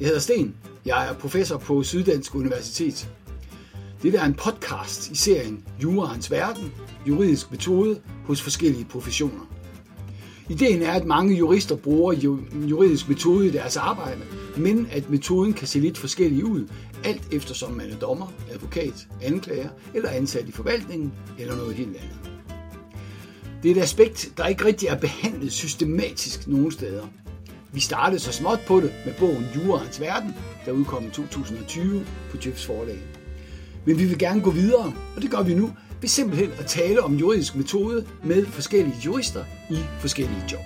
Jeg hedder Sten. Jeg er professor på Syddansk Universitet. Det er en podcast i serien Juraens Verden, juridisk metode hos forskellige professioner. Ideen er, at mange jurister bruger juridisk metode i deres arbejde, men at metoden kan se lidt forskellig ud, alt eftersom man er dommer, advokat, anklager eller ansat i forvaltningen eller noget helt andet. Det er et aspekt, der ikke rigtig er behandlet systematisk nogen steder. Vi startede så småt på det med bogen Jurens Verden, der udkom i 2020 på Djøfs forlag. Men vi vil gerne gå videre, og det gør vi nu, ved simpelthen at tale om juridisk metode med forskellige jurister i forskellige job.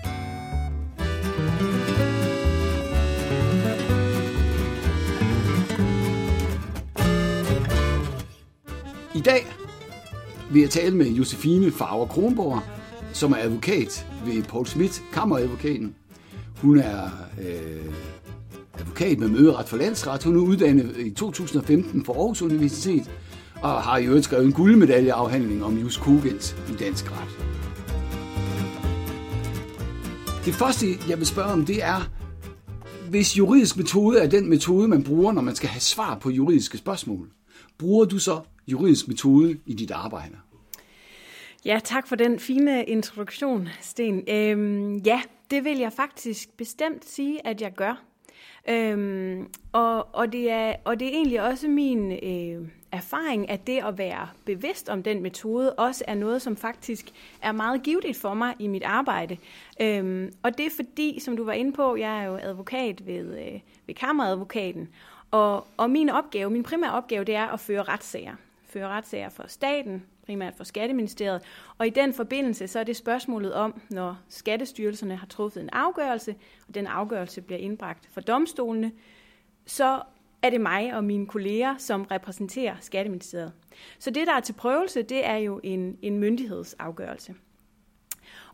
I dag vil jeg tale med Josefine Farver Kronborg, som er advokat ved Paul Schmidt, kammeradvokaten. Hun er øh, advokat med møderet for landsret. Hun er uddannet i 2015 for Aarhus Universitet og har i øvrigt skrevet en guldmedaljeafhandling om Jus Kugels i dansk ret. Det første, jeg vil spørge om, det er, hvis juridisk metode er den metode, man bruger, når man skal have svar på juridiske spørgsmål, bruger du så juridisk metode i dit arbejde? Ja, tak for den fine introduktion, Sten. Øhm, ja, det vil jeg faktisk bestemt sige, at jeg gør. Øhm, og, og, det er, og det er egentlig også min øh, erfaring, at det at være bevidst om den metode, også er noget, som faktisk er meget givetigt for mig i mit arbejde. Øhm, og det er fordi, som du var inde på, jeg er jo advokat ved, øh, ved kammeradvokaten, og, og min opgave, min primære opgave, det er at føre retssager. Føre retssager for staten, primært for Skatteministeriet. Og i den forbindelse så er det spørgsmålet om, når Skattestyrelserne har truffet en afgørelse, og den afgørelse bliver indbragt for domstolene, så er det mig og mine kolleger, som repræsenterer Skatteministeriet. Så det, der er til prøvelse, det er jo en, en myndighedsafgørelse.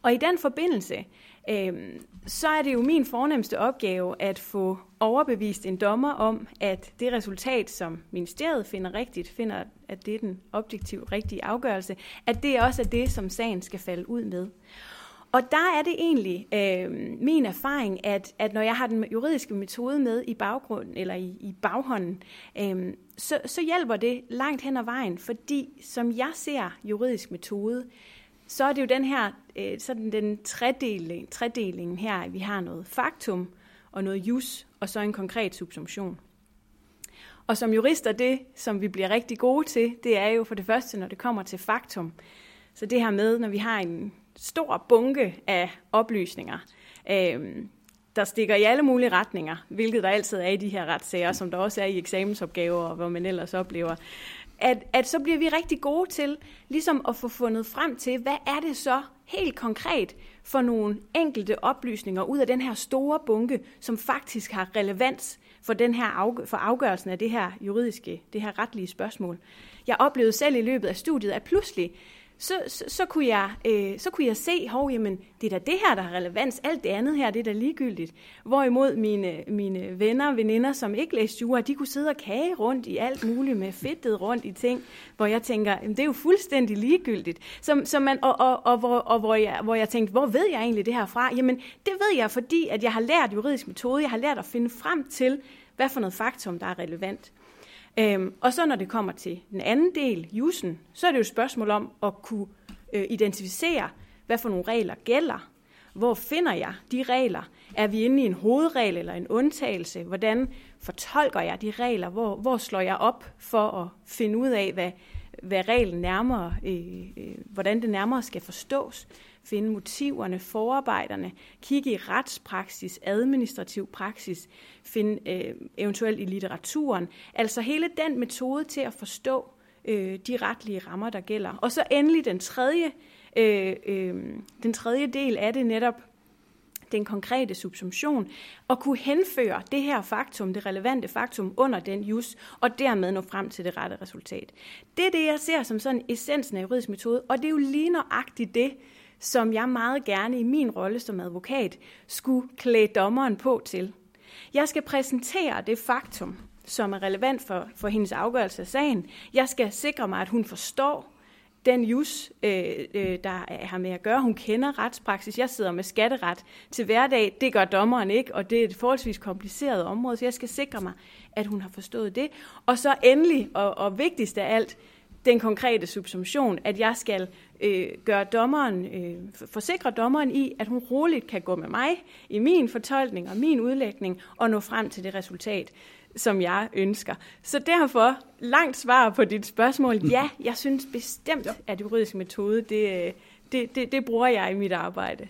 Og i den forbindelse, øh, så er det jo min fornemmeste opgave at få overbevist en dommer om, at det resultat, som ministeriet finder rigtigt, finder, at det er den objektivt rigtige afgørelse, at det også er det, som sagen skal falde ud med. Og der er det egentlig øh, min erfaring, at, at når jeg har den juridiske metode med i baggrunden eller i, i baghånden, øh, så, så hjælper det langt hen ad vejen, fordi som jeg ser juridisk metode, så er det jo den her, øh, sådan den tredeling, tredelingen her, vi har noget faktum og noget jus, og så en konkret subsumption. Og som jurister, det som vi bliver rigtig gode til, det er jo for det første, når det kommer til faktum. Så det her med, når vi har en stor bunke af oplysninger, øh, der stikker i alle mulige retninger, hvilket der altid er i de her retssager, som der også er i eksamensopgaver, og hvor man ellers oplever, at, at så bliver vi rigtig gode til ligesom at få fundet frem til, hvad er det så helt konkret for nogle enkelte oplysninger ud af den her store bunke, som faktisk har relevans for, den her afgør- for afgørelsen af det her juridiske, det her retlige spørgsmål. Jeg oplevede selv i løbet af studiet, at pludselig så, så, så, kunne jeg, øh, så kunne jeg se, hov, jamen, det er da det her, der har relevans. Alt det andet her, det er da ligegyldigt. Hvorimod mine, mine venner og veninder, som ikke læste jura, de kunne sidde og kage rundt i alt muligt med fedtet rundt i ting, hvor jeg tænker, jamen, det er jo fuldstændig ligegyldigt. Som, som man, og, og, og, hvor, og hvor, jeg, hvor jeg tænkte, hvor ved jeg egentlig det her fra? Jamen, det ved jeg, fordi at jeg har lært juridisk metode. Jeg har lært at finde frem til, hvad for noget faktum, der er relevant. Øhm, og så når det kommer til den anden del, jusen, så er det jo et spørgsmål om at kunne øh, identificere, hvad for nogle regler gælder. Hvor finder jeg de regler? Er vi inde i en hovedregel eller en undtagelse? Hvordan fortolker jeg de regler? Hvor, hvor slår jeg op for at finde ud af, hvad, hvad reglen nærmere, øh, øh, hvordan det nærmere skal forstås? Finde motiverne, forarbejderne, kigge i retspraksis, administrativ praksis, finde øh, eventuelt i litteraturen. Altså hele den metode til at forstå øh, de retlige rammer, der gælder. Og så endelig den tredje, øh, øh, den tredje del af det netop den konkrete subsumption, og kunne henføre det her faktum, det relevante faktum, under den jus, og dermed nå frem til det rette resultat. Det er det, jeg ser som sådan essensen af juridisk metode, og det er jo lige nøjagtigt det, som jeg meget gerne i min rolle som advokat skulle klæde dommeren på til. Jeg skal præsentere det faktum, som er relevant for, for hendes afgørelse af sagen. Jeg skal sikre mig, at hun forstår den jus, øh, øh, der har med at gøre. Hun kender retspraksis. Jeg sidder med skatteret til hverdag. Det gør dommeren ikke, og det er et forholdsvis kompliceret område, så jeg skal sikre mig, at hun har forstået det. Og så endelig, og, og vigtigst af alt, den konkrete subsumption, at jeg skal øh, gøre dommeren, øh, forsikre dommeren i, at hun roligt kan gå med mig i min fortolkning og min udlægning og nå frem til det resultat, som jeg ønsker. Så derfor, langt svar på dit spørgsmål, ja, jeg synes bestemt, at juridisk metode, det, det, det, det bruger jeg i mit arbejde.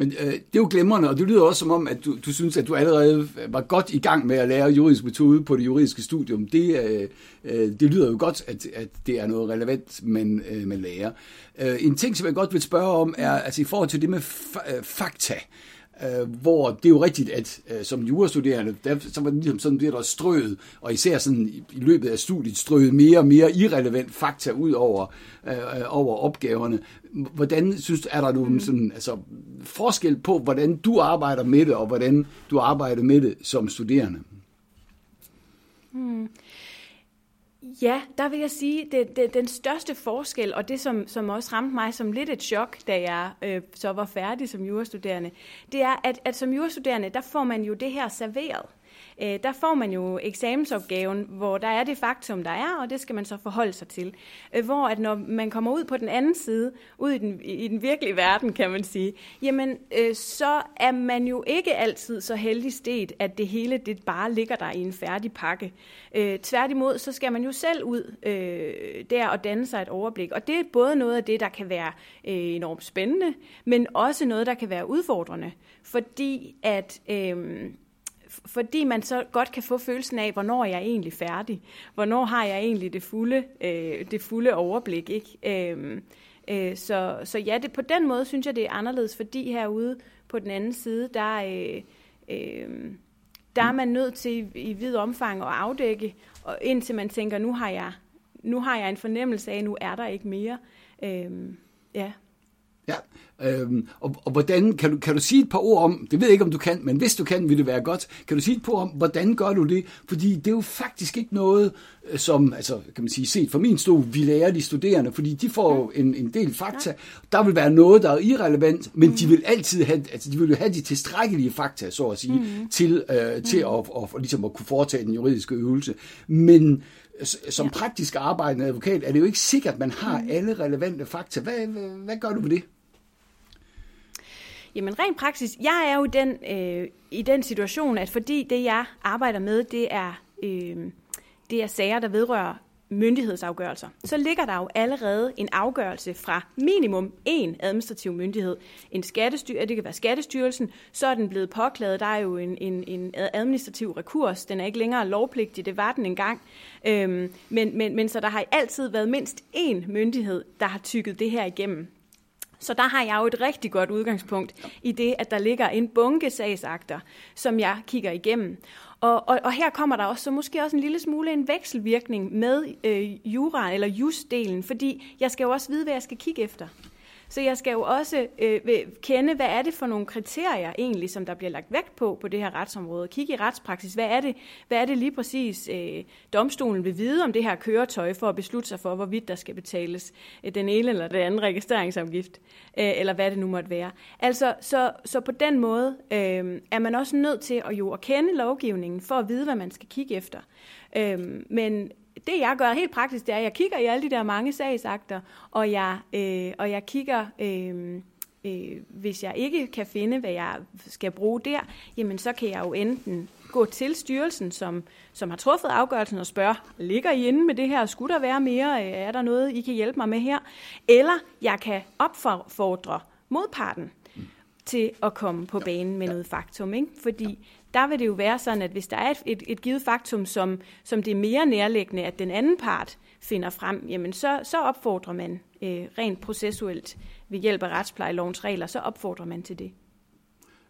Men øh, det er jo glemrende, og det lyder også som om, at du, du synes, at du allerede var godt i gang med at lære juridisk metode på det juridiske studium. Det, øh, øh, det lyder jo godt, at, at det er noget relevant, man, øh, man lærer. Øh, en ting, som jeg godt vil spørge om, er altså i forhold til det med fa- øh, fakta. Øh, Øh, hvor det er jo rigtigt, at øh, som jurastuderende, der, så var det ligesom sådan, bliver der strøget, og især sådan i, i løbet af studiet, strøget mere og mere irrelevant fakta ud over, øh, over opgaverne. Hvordan synes er der nogen sådan, altså, forskel på, hvordan du arbejder med det, og hvordan du arbejder med det som studerende? Hmm. Ja, der vil jeg sige, det, det, den største forskel, og det som, som også ramte mig som lidt et chok, da jeg øh, så var færdig som jurastuderende, det er, at, at som jurastuderende, der får man jo det her serveret øh, der får man jo eksamensopgaven, hvor der er det faktum, der er, og det skal man så forholde sig til. Øh, hvor at når man kommer ud på den anden side, ud i den, i den virkelige verden, kan man sige, jamen øh, så er man jo ikke altid så heldig sted, at det hele det bare ligger der i en færdig pakke. Øh, tværtimod, så skal man jo selv ud øh, der og danne sig et overblik. Og det er både noget af det, der kan være øh, enormt spændende, men også noget, der kan være udfordrende. Fordi at... Øh, fordi man så godt kan få følelsen af, hvornår jeg er egentlig færdig. Hvornår har jeg egentlig det fulde, øh, det fulde overblik. Ikke? Øh, øh, så, så ja, det, på den måde synes jeg, det er anderledes, fordi herude på den anden side, der, øh, øh, der er man nødt til i, i vid omfang at afdække, og indtil man tænker, nu har jeg, nu har jeg en fornemmelse af, nu er der ikke mere. Øh, ja. Ja, øhm, og, og hvordan, kan du, kan du sige et par ord om, det ved jeg ikke, om du kan, men hvis du kan, vil det være godt, kan du sige et par ord om, hvordan gør du det? Fordi det er jo faktisk ikke noget, øh, som, altså kan man sige, set fra min stol, vi lærer de studerende, fordi de får en, en del fakta. Der vil være noget, der er irrelevant, men mm. de vil altid have, altså de vil have de tilstrækkelige fakta, så at sige, mm. til, øh, til mm. at, at, at, ligesom at kunne foretage den juridiske øvelse. Men som ja. praktisk arbejdende advokat er det jo ikke sikkert, at man har mm. alle relevante fakta. Hvad, hvad, gør du ved det? Jamen rent praksis, jeg er jo den, øh, i den situation, at fordi det, jeg arbejder med, det er, øh, det er sager, der vedrører myndighedsafgørelser, så ligger der jo allerede en afgørelse fra minimum en administrativ myndighed. En skattestyr, det kan være Skattestyrelsen, så er den blevet påklaget. Der er jo en, en, en administrativ rekurs. Den er ikke længere lovpligtig, det var den engang. Øhm, men, men, men så der har altid været mindst én myndighed, der har tykket det her igennem. Så der har jeg jo et rigtig godt udgangspunkt i det, at der ligger en bunke sagsakter, som jeg kigger igennem. Og, og, og her kommer der også så måske også en lille smule en vekselvirkning med øh, jura eller justdelen, fordi jeg skal jo også vide, hvad jeg skal kigge efter. Så jeg skal jo også øh, kende, hvad er det for nogle kriterier egentlig, som der bliver lagt vægt på på det her retsområde. Kigge i retspraksis, hvad er det, hvad er det lige præcis, øh, domstolen vil vide om det her køretøj, for at beslutte sig for, hvorvidt der skal betales øh, den ene eller den anden registreringsafgift, øh, eller hvad det nu måtte være. Altså, så, så på den måde øh, er man også nødt til at jo at kende lovgivningen, for at vide, hvad man skal kigge efter. Øh, men det jeg gør helt praktisk, det er, at jeg kigger i alle de der mange sagsakter, og jeg, øh, og jeg kigger, øh, øh, hvis jeg ikke kan finde, hvad jeg skal bruge der, jamen så kan jeg jo enten gå til styrelsen, som, som har truffet afgørelsen og spørge, ligger I inde med det her? Skulle der være mere? Øh, er der noget, I kan hjælpe mig med her? Eller jeg kan opfordre modparten til at komme på banen med noget faktum. Ikke? Fordi der vil det jo være sådan, at hvis der er et, et, et givet faktum, som, som det er mere nærliggende, at den anden part finder frem, jamen så, så opfordrer man øh, rent processuelt ved hjælp af retsplejelovens regler, så opfordrer man til det.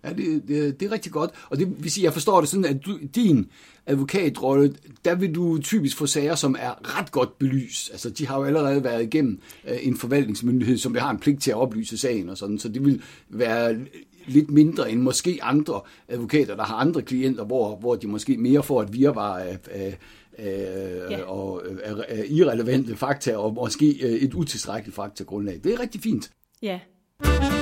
Ja, det, det, det er rigtig godt. Og det vil sige, jeg forstår det sådan, at du, din advokatrolle, der vil du typisk få sager, som er ret godt belyst. Altså, de har jo allerede været igennem øh, en forvaltningsmyndighed, som have en pligt til at oplyse sagen og sådan, så det vil være lidt mindre end måske andre advokater, der har andre klienter, hvor, hvor de måske mere får et virvar af, af, ja. og irrelevante fakta, og måske øh, et utilstrækkeligt faktagrundlag. Det er rigtig fint. Ja. Så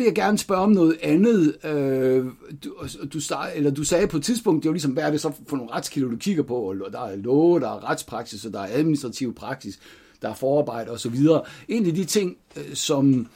vil jeg gerne spørge om noget andet. Øh, du, du, start, eller du sagde på et tidspunkt, det er jo ligesom, hvad er det så for nogle retskilder, du kigger på? Og der er love, der er retspraksis, og der er administrativ praksis, der er forarbejde osv. En af de ting, øh, som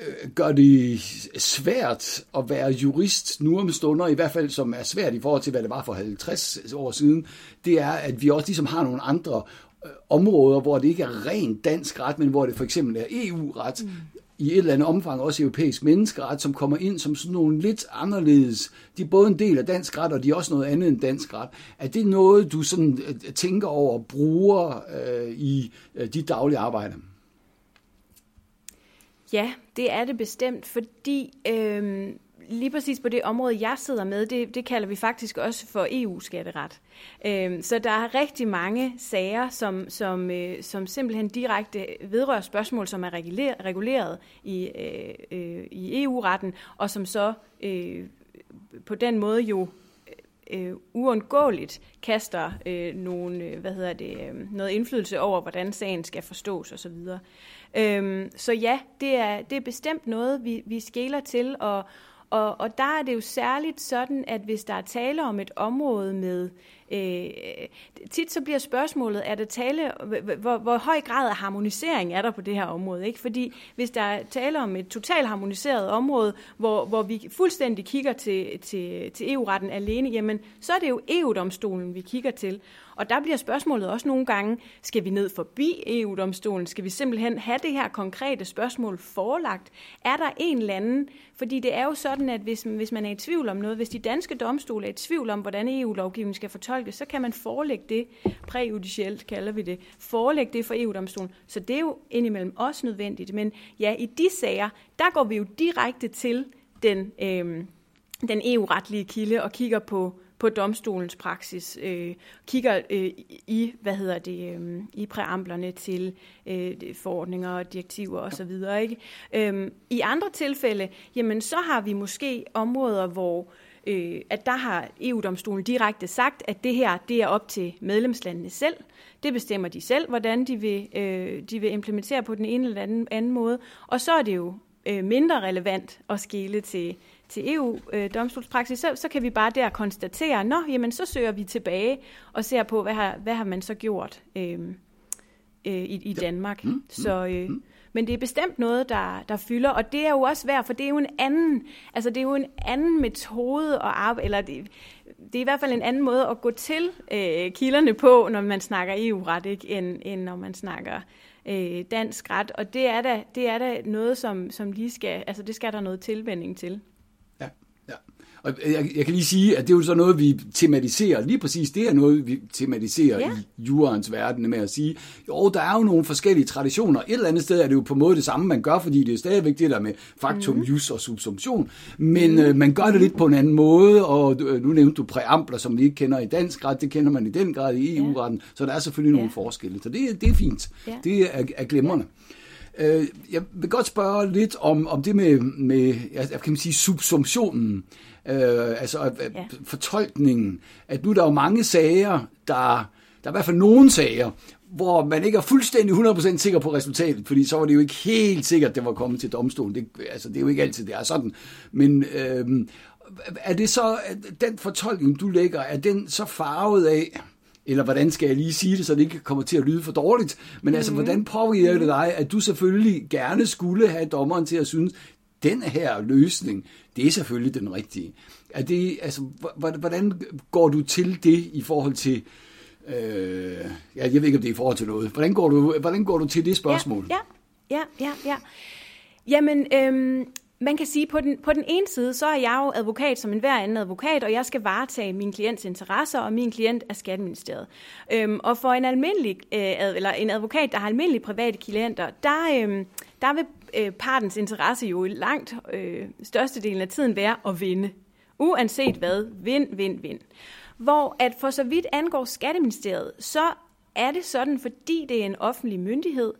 øh, gør det svært at være jurist nu om stunder, i hvert fald som er svært i forhold til, hvad det var for 50 år siden, det er, at vi også ligesom har nogle andre øh, områder, hvor det ikke er rent dansk ret, men hvor det for eksempel er EU-ret, mm i et eller andet omfang også europæisk menneskeret, som kommer ind som sådan nogle lidt anderledes. De er både en del af dansk ret, og de er også noget andet end dansk ret. Er det noget, du sådan øh, tænker over og bruger øh, i øh, dit daglige arbejde? Ja, det er det bestemt, fordi øh, lige præcis på det område, jeg sidder med, det, det kalder vi faktisk også for EU-skatteret. Øhm, så der er rigtig mange sager, som, som, øh, som simpelthen direkte vedrører spørgsmål, som er reguleret i, øh, øh, i EU-retten, og som så øh, på den måde jo øh, uundgåeligt kaster øh, nogle, øh, hvad hedder det, øh, noget indflydelse over, hvordan sagen skal forstås osv. Øhm, så ja, det er, det er bestemt noget, vi, vi skæler til, og, og, og der er det jo særligt sådan, at hvis der er tale om et område med Øh, tit så bliver spørgsmålet, er der tale, hvor, hvor høj grad af harmonisering er der på det her område? Ikke? Fordi hvis der er tale om et totalt harmoniseret område, hvor, hvor vi fuldstændig kigger til, til, til EU-retten alene, jamen så er det jo EU-domstolen, vi kigger til. Og der bliver spørgsmålet også nogle gange, skal vi ned forbi EU-domstolen? Skal vi simpelthen have det her konkrete spørgsmål forelagt? Er der en eller anden? Fordi det er jo sådan, at hvis, hvis man er i tvivl om noget, hvis de danske domstole er i tvivl om, hvordan EU-lovgivningen skal fortolkes, så kan man forelægge det, præjudicielt kalder vi det, forelægge det for EU-domstolen. Så det er jo indimellem også nødvendigt. Men ja, i de sager, der går vi jo direkte til den, øh, den EU-retlige kilde og kigger på på domstolens praksis, øh, kigger øh, i, hvad hedder det, øh, i præamblerne til øh, forordninger og direktiver osv. Ikke? Øh, I andre tilfælde, jamen så har vi måske områder, hvor øh, at der har EU-domstolen direkte sagt, at det her det er op til medlemslandene selv. Det bestemmer de selv, hvordan de vil, øh, de vil implementere på den ene eller anden, anden måde. Og så er det jo øh, mindre relevant at skele til til EU-domstolspraksis, så, så kan vi bare der konstatere, nå, jamen så søger vi tilbage og ser på, hvad har, hvad har man så gjort øh, øh, i, i Danmark. Mm, mm, så, øh, mm. Men det er bestemt noget, der, der fylder, og det er jo også værd, for det er jo en anden, altså det er jo en anden metode at arbejde, eller det, det er i hvert fald en anden måde at gå til øh, kilderne på, når man snakker EU-ret, ikke, end, end når man snakker øh, dansk ret. Og det er da, det er da noget, som, som lige skal, altså det skal der noget tilvænding til. Og jeg, jeg kan lige sige, at det er jo så noget, vi tematiserer. Lige præcis det er noget, vi tematiserer ja. i jurens verden med at sige, jo, der er jo nogle forskellige traditioner. Et eller andet sted er det jo på en måde det samme, man gør, fordi det er stadigvæk det der med faktum, mm. jus og subsumption. Men mm. øh, man gør det lidt på en anden måde, og øh, nu nævnte du præambler, som vi ikke kender i dansk ret, det kender man i den grad i EU-retten, ja. så der er selvfølgelig ja. nogle forskelle. Så det, det er fint. Ja. Det er, er glimrende. Ja. Øh, jeg vil godt spørge lidt om, om det med, med jeg kan man sige, subsumptionen, øh, altså ja. fortolkningen, at nu der er jo mange sager, der, der er i hvert fald nogle sager, hvor man ikke er fuldstændig 100% sikker på resultatet, fordi så var det jo ikke helt sikkert, at det var kommet til domstolen. Det, altså, det er jo ikke altid, det er sådan. Men øh, er det så, den fortolkning, du lægger, er den så farvet af, eller hvordan skal jeg lige sige det, så det ikke kommer til at lyde for dårligt, men mm. altså, mhm. hvordan påvirker det dig, at du selvfølgelig gerne skulle have dommeren til at synes, den her løsning, det er selvfølgelig den rigtige. Er det, altså, hvordan går du til det i forhold til, øh, jeg ved ikke, om det er i forhold til noget, hvordan går du, hvordan går du til det spørgsmål? Ja, ja, ja, ja. ja. Jamen, øhm, man kan sige, på den, på den ene side, så er jeg jo advokat som enhver anden advokat, og jeg skal varetage min klients interesser, og min klient er Skatteministeriet. Øhm, og for en almindelig, øh, eller en advokat, der har almindelige private klienter, der, øh, der vil øh, partens interesse jo i langt øh, størstedelen af tiden være at vinde. Uanset hvad, vind, vind, vind. Hvor at for så vidt angår Skatteministeriet, så er det sådan, fordi det er en offentlig myndighed,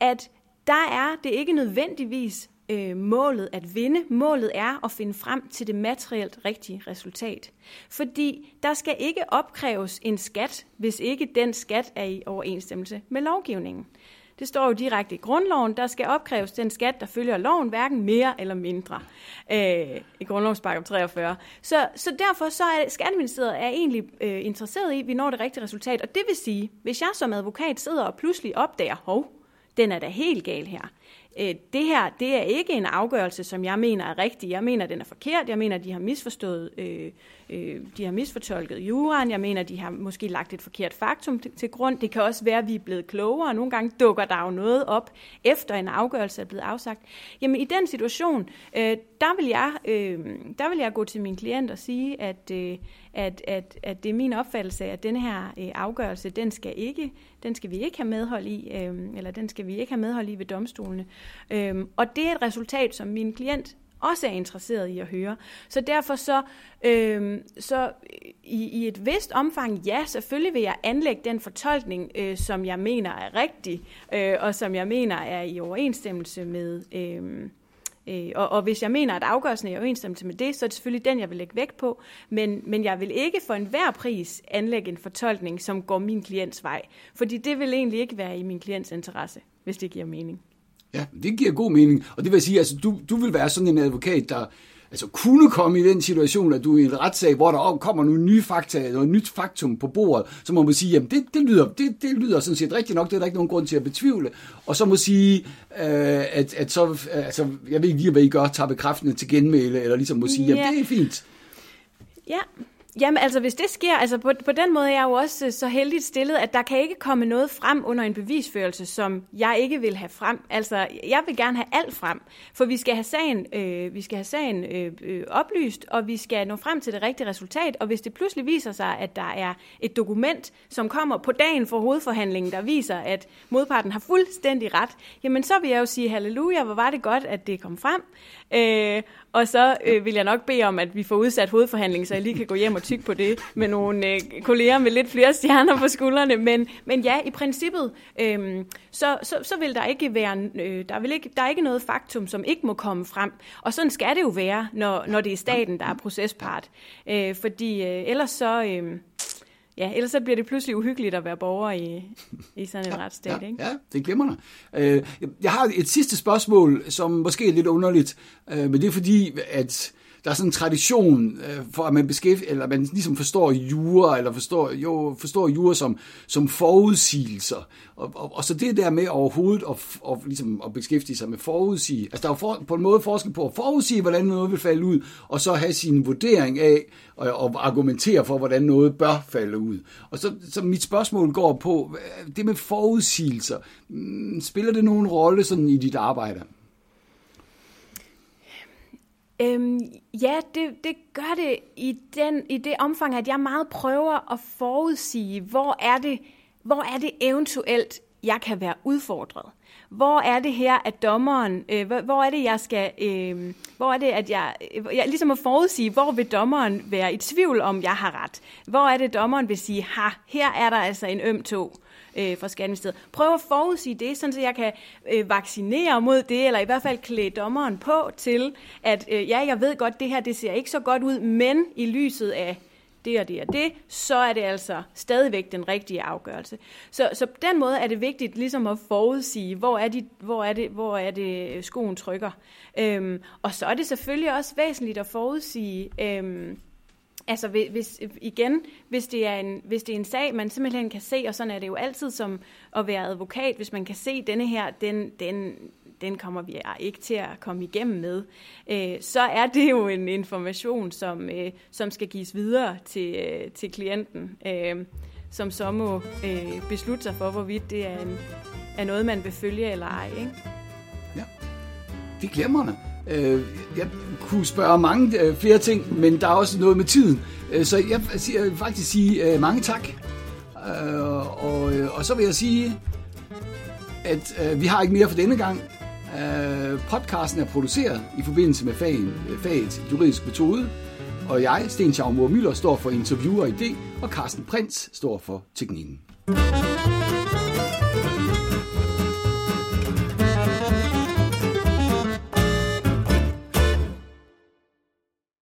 at der er det ikke nødvendigvis øh, målet at vinde. Målet er at finde frem til det materielt rigtige resultat. Fordi der skal ikke opkræves en skat, hvis ikke den skat er i overensstemmelse med lovgivningen. Det står jo direkte i grundloven, der skal opkræves den skat, der følger loven, hverken mere eller mindre, øh, i grundlovspakke 43. Så, så derfor så er Skatteministeriet er egentlig øh, interesseret i, at vi når det rigtige resultat. Og det vil sige, hvis jeg som advokat sidder og pludselig opdager, hov, den er da helt gal her, Øh, det her, det er ikke en afgørelse, som jeg mener er rigtig. Jeg mener, den er forkert. Jeg mener, de har misforstået, øh, øh, de har misfortolket juraen. Jeg mener, de har måske lagt et forkert faktum til, til grund. Det kan også være, at vi er blevet klogere. Nogle gange dukker der jo noget op, efter en afgørelse er blevet afsagt. Jamen, i den situation, øh, der, vil jeg, øh, der vil jeg gå til min klient og sige, at, øh, at, at, at det er min opfattelse, at den her øh, afgørelse, den skal ikke, den skal vi ikke have medhold i, øh, eller den skal vi ikke have medhold i ved domstolene. Øh, og det er et resultat, som min klient også er interesseret i at høre. Så derfor så, øh, så i, i et vist omfang, ja, selvfølgelig vil jeg anlægge den fortolkning, øh, som jeg mener er rigtig, øh, og som jeg mener er i overensstemmelse med... Øh, Øh, og, og hvis jeg mener, at afgørelsen er i overensstemmelse med det, så er det selvfølgelig den, jeg vil lægge vægt på. Men, men jeg vil ikke for enhver pris anlægge en fortolkning, som går min klients vej. Fordi det vil egentlig ikke være i min klients interesse, hvis det giver mening. Ja, det giver god mening. Og det vil sige, at altså, du, du vil være sådan en advokat, der altså kunne komme i den situation, at du er i en retssag, hvor der kommer nogle nye fakta, noget nyt faktum på bordet, så må man sige, jamen det, det, lyder, det, det lyder sådan set rigtigt nok, det er der ikke nogen grund til at betvivle. Og så må sige, øh, at, at så, altså, jeg ved ikke lige, hvad I gør, tager bekræftende til genmæle, eller ligesom må sige, ja. jamen det er fint. Ja, Jamen altså, hvis det sker, altså på, på den måde er jeg jo også øh, så heldigt stillet, at der kan ikke komme noget frem under en bevisførelse, som jeg ikke vil have frem. Altså, jeg vil gerne have alt frem, for vi skal have sagen, øh, vi skal have sagen øh, øh, oplyst, og vi skal nå frem til det rigtige resultat, og hvis det pludselig viser sig, at der er et dokument, som kommer på dagen for hovedforhandlingen, der viser, at modparten har fuldstændig ret, jamen så vil jeg jo sige halleluja, hvor var det godt, at det kom frem. Øh, og så øh, vil jeg nok bede om, at vi får udsat hovedforhandlingen, så jeg lige kan gå hjem og tykke på det med nogle øh, kolleger med lidt flere stjerner på skuldrene. Men, men ja, i princippet, øh, så, så, så vil der ikke være, øh, der, vil ikke, der er ikke noget faktum, som ikke må komme frem. Og sådan skal det jo være, når, når det er staten, der er procespart. Øh, fordi øh, ellers så... Øh, Ja, ellers så bliver det pludselig uhyggeligt at være borger i, i sådan en ja, retsstat, ja, ikke? Ja, det glemmer dig. Øh, jeg har et sidste spørgsmål, som måske er lidt underligt, øh, men det er fordi, at der er sådan en tradition øh, for, at man beskæftiger, eller man ligesom forstår jura, eller forstår, jo, forstår jura som, som forudsigelser. Og, og, og, så det der med overhovedet at, og, ligesom at beskæftige sig med forudsige. Altså der er for, på en måde forskel på at forudsige, hvordan noget vil falde ud, og så have sin vurdering af, og, og argumentere for, hvordan noget bør falde ud. Og så, så mit spørgsmål går på, øh, det med forudsigelser, mm, spiller det nogen rolle sådan i dit arbejde? Øhm, ja, det, det gør det i, den, i det omfang, at jeg meget prøver at forudsige, hvor er det, hvor er det eventuelt, jeg kan være udfordret. Hvor er det her, at dommeren, øh, hvor, hvor er det, jeg skal, øh, hvor er det, at jeg, øh, jeg ligesom at forudsige, hvor vil dommeren være i tvivl om, jeg har ret? Hvor er det, dommeren vil sige, ha, her er der altså en øm tog øh, fra Skatteministeriet. Prøv at forudsige det, sådan så jeg kan øh, vaccinere mod det, eller i hvert fald klæde dommeren på til, at øh, ja, jeg ved godt, det her det ser ikke så godt ud, men i lyset af det og det og det, så er det altså stadigvæk den rigtige afgørelse. Så, så på den måde er det vigtigt ligesom at forudsige, hvor er, de, hvor er, det, hvor er det øh, skoen trykker. Øhm, og så er det selvfølgelig også væsentligt at forudsige, øhm, Altså hvis, igen, hvis det, er en, hvis det er en sag, man simpelthen kan se, og sådan er det jo altid som at være advokat, hvis man kan se, at denne her, den, den, den kommer vi ikke til at komme igennem med, øh, så er det jo en information, som, øh, som skal gives videre til, øh, til klienten, øh, som så må øh, beslutte sig for, hvorvidt det er, en, er noget, man vil følge eller ej. Ikke? Ja, det er glemrende. Øh, jeg kunne spørge mange øh, flere ting, men der er også noget med tiden. Øh, så jeg, jeg vil faktisk sige øh, mange tak. Øh, og, øh, og så vil jeg sige, at øh, vi har ikke mere for denne gang. Øh, podcasten er produceret i forbindelse med fagen, øh, faget juridisk metode. Og jeg, Sten Schaumur Møller, står for interviewer og idé, og Carsten Prins står for teknikken.